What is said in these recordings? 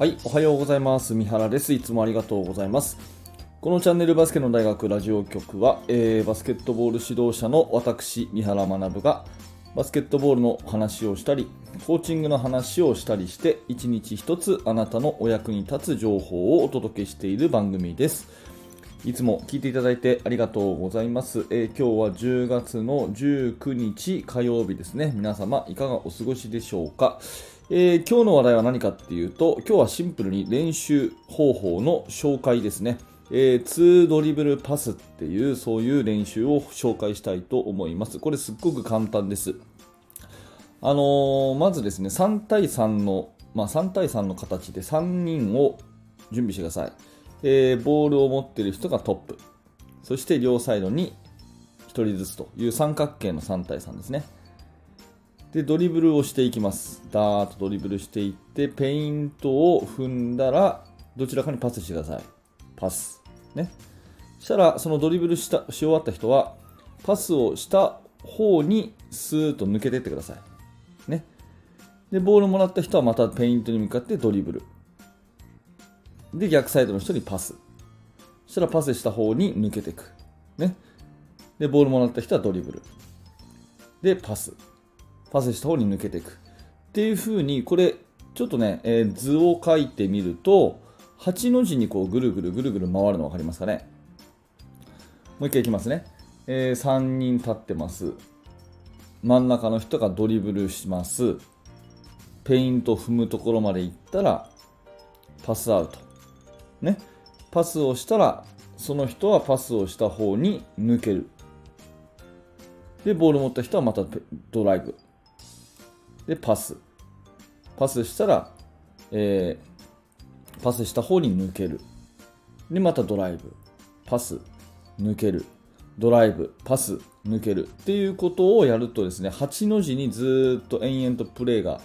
はい、おはようございます。三原です。いつもありがとうございます。このチャンネルバスケの大学ラジオ局は、えーバスケットボール指導者の私、三原学がバスケットボールの話をしたり、コーチングの話をしたりして、一日一つあなたのお役に立つ情報をお届けしている番組です。いつも聞いていただいてありがとうございます。えー今日は10月の19日火曜日ですね。皆様いかがお過ごしでしょうか？えー今日の話題は何かっていうと、今日はシンプルに練習方法の紹介ですね。えー、2ドリブルパスっていうそういう練習を紹介したいと思います。これすっごく簡単です。あのーまずですね、3対3の、まあ、3対3の形で3人を準備してください。えーボールを持っている人がトップ。そして両サイドに1人ずつという三角形の3対3ですね。で、ドリブルをしていきます。ダーッとドリブルしていって、ペイントを踏んだら、どちらかにパスしてください。パス。ね。そしたら、そのドリブルしたし終わった人は、パスをした方にスーッと抜けていってください。ね。で、ボールもらった人はまたペイントに向かってドリブル。で、逆サイドの人にパス。そしたらパスした方に抜けていく。ね。で、ボールもらった人はドリブル。で、パス。パスした方に抜けていく。っていう風に、これ、ちょっとね、えー図を書いてみると、8の字にこうぐるぐるぐるぐる回るの分かりますかね？もう一回いきますね。え3人立ってます。真ん中の人がドリブルします。ペイント踏むところまで行ったら、パスアウト。ね？パスをしたら、その人はパスをした方に抜ける。で、ボール持った人はまたドライブ。で、パス。パスしたら、えーパスした方に抜ける。で、またドライブ。パス、抜ける。ドライブ、パス、抜ける。っていうことをやるとですね、8の字にずっと延々とプレーが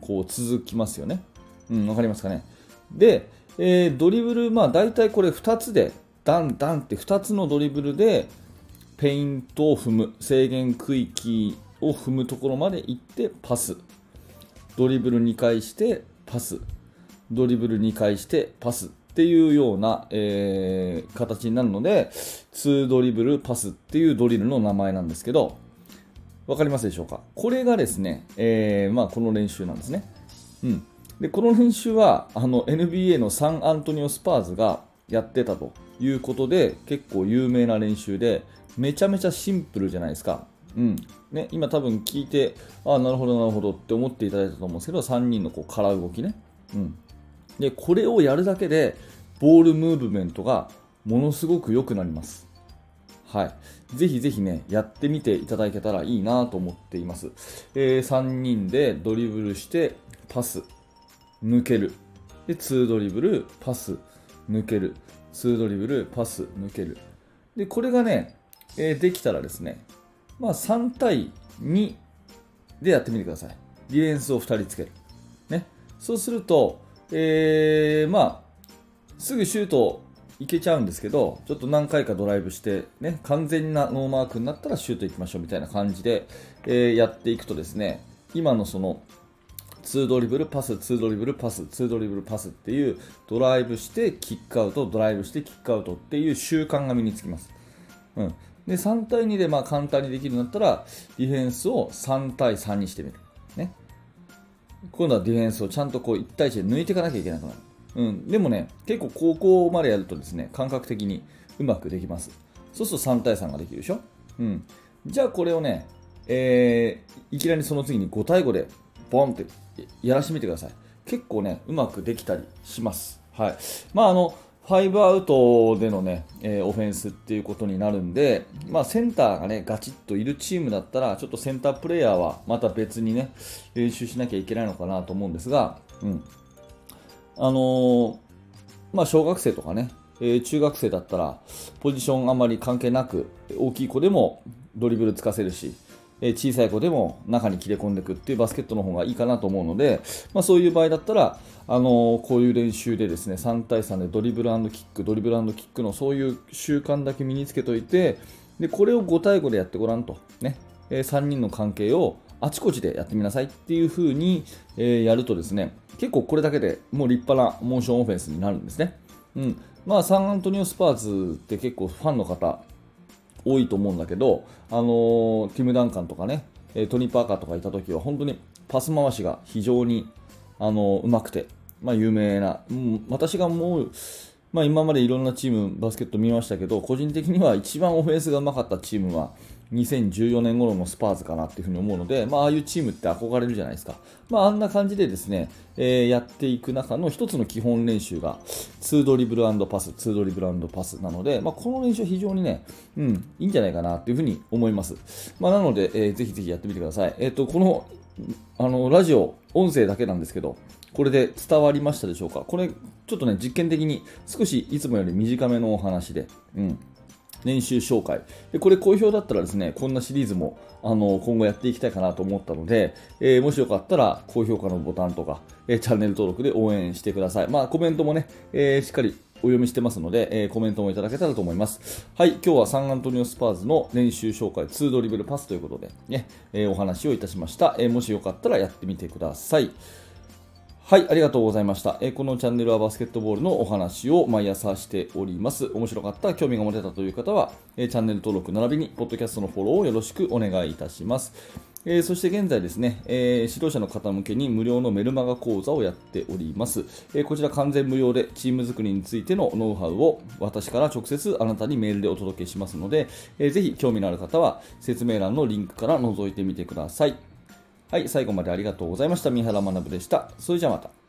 こう続きますよね。うん、わかりますかね。で、えードリブル、まあ大体これ2つで、ダンダンって2つのドリブルで、ペイントを踏む、制限区域を踏むところまで行ってパス。ドリブル2回してパス。ドリブル2回してパスっていうような、えー形になるので、2ドリブルパスっていうドリルの名前なんですけど、わかりますでしょうか？これがですね、えーまあ、この練習なんですね。うん。で、この練習は、あの、NBA のサンアントニオスパーズがやってたということで、結構有名な練習で、めちゃめちゃシンプルじゃないですか。うん。ね、今多分聞いて、ああ、なるほど、なるほどって思っていただいたと思うんですけど、3人のこう空動きね。うん。で、これをやるだけで、ボールムーブメントがものすごく良くなります。はい。ぜひぜひね、やってみていただけたらいいなと思っています。えー3人でドリブルして、パス、抜ける。で、2ドリブル、パス、抜ける。2ドリブル、パス、抜ける。で、これがね、えーできたらですね、まあ3対2でやってみてください。ディフェンスを2人つける。ね。そうすると、えーまあ、すぐシュートいけちゃうんですけど、ちょっと何回かドライブして、ね、完全なノーマークになったらシュートいきましょうみたいな感じで、えーやっていくとですね、今のその、2ドリブルパス、2ドリブルパス、2ドリブルパスっていうドライブしてキックアウト、ドライブしてキックアウトっていう習慣が身につきます。うん、で3対2でまあ簡単にできるんだったらディフェンスを3対3にしてみる。ね、今度はディフェンスをちゃんとこう1対1で抜いていかなきゃいけなくなる。うん、でもね、結構高校までやるとですね、感覚的にうまくできます。そうすると3対3ができるでしょ？うん、じゃあこれをね、えーいきなりその次に5対5でボンってやらしてみてください。結構ね、うまくできたりします。はい。まああの、5アウトでのね、えーオフェンスっていうことになるんで、まあセンターがね、ガチッといるチームだったら、ちょっとセンタープレーヤーはまた別にね、練習しなきゃいけないのかなと思うんですが、うん。あのーまあ小学生とかね、えー中学生だったら、ポジションあまり関係なく、大きい子でもドリブルつかせるし、え小さい子でも中に切れ込んでいくっていうバスケットの方がいいかなと思うので、まあ、そういう場合だったら、あのこういう練習でですね3対3でドリブルキック、ドリブルキックのそういう習慣だけ身につけといてでこれを5対5でやってごらんと、ねえ3人の関係をあちこちでやってみなさいっていう風に、え、やるとですね、結構これだけでもう立派なモーションオフェンスになるんですね。うん。まあ、サンアントニオスパーズって結構ファンの方多いと思うんだけど、あのー、ティム・ダンカンとかね、トニー・パーカーとかいた時は本当にパス回しが非常に、あのー、うまくて、まあ、有名な、うん、私がもう、まあ、今までいろんなチームバスケット見ましたけど個人的には一番オフェンスがうまかったチームは2014年頃のスパーズかなっていうふうに思うので、まあ、ああいうチームって憧れるじゃないですか。まあ、あんな感じでですね、えー、やっていく中の一つの基本練習が、2ドリブルパス、2ドリブルパスなので、まあ、この練習は非常にね、うん、いいんじゃないかなっていうふうに思います。まあ、なので、えー、ぜひぜひやってみてください。えっ、ー、と、この、あの、ラジオ、音声だけなんですけど、これで伝わりましたでしょうか？これ、ちょっとね、実験的に少しいつもより短めのお話で、うん、練習紹介でこれ好評だったらですねこんなシリーズもあの今後やっていきたいかなと思ったので、えー、もしよかったら高評価のボタンとか、え、チャンネル登録で応援してください、まあ、コメントもね、えー、しっかりお読みしてますので、えー、コメントもいただけたらと思います。はい、今日はサンアントニオスパーズの練習紹介2ドリブルパスということでね、えー、お話をいたしました、えー、もしよかったらやってみてください。はい、ありがとうございました。えこのチャンネルはバスケットボールのお話を毎朝しております。面白かった、興味が持てたという方は、えチャンネル登録並びに、ポッドキャストのフォローをよろしくお願いいたします。えー、そして現在ですね、えー、指導者の方向けに無料のメルマガ講座をやっております、えー、こちら完全無料でチーム作りについてのノウハウを私から直接あなたにメールでお届けしますので、えー、ぜひ興味のある方は説明欄のリンクから覗いてみてください。はい、最後までありがとうございました。三原学でした。それじゃあまた。